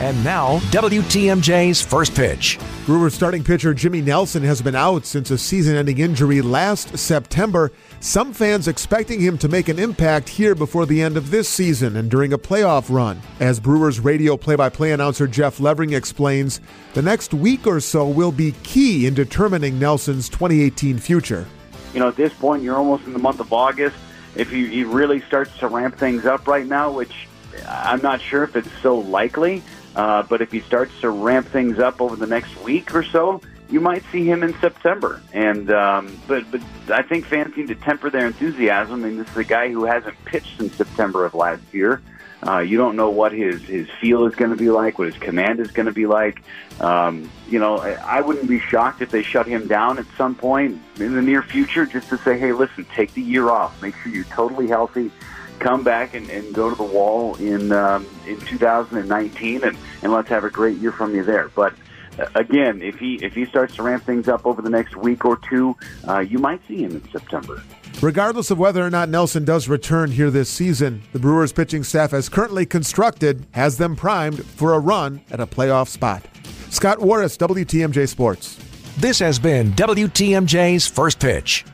And now, WTMJ's first pitch. Brewers starting pitcher Jimmy Nelson has been out since a season ending injury last September. Some fans expecting him to make an impact here before the end of this season and during a playoff run. As Brewers radio play by play announcer Jeff Levering explains, the next week or so will be key in determining Nelson's 2018 future. You know, at this point, you're almost in the month of August. If he, he really starts to ramp things up right now, which I'm not sure if it's so likely, uh, but if he starts to ramp things up over the next week or so, you might see him in September. And um, but but I think fans need to temper their enthusiasm. I mean, this is a guy who hasn't pitched since September of last year. Uh, you don't know what his his feel is going to be like, what his command is going to be like. Um, you know, I, I wouldn't be shocked if they shut him down at some point in the near future, just to say, hey, listen, take the year off, make sure you're totally healthy come back and, and go to the wall in um, in 2019, and, and let's have a great year from you there. But uh, again, if he if he starts to ramp things up over the next week or two, uh, you might see him in September. Regardless of whether or not Nelson does return here this season, the Brewers pitching staff, as currently constructed, has them primed for a run at a playoff spot. Scott Warras, WTMJ Sports. This has been WTMJ's First Pitch.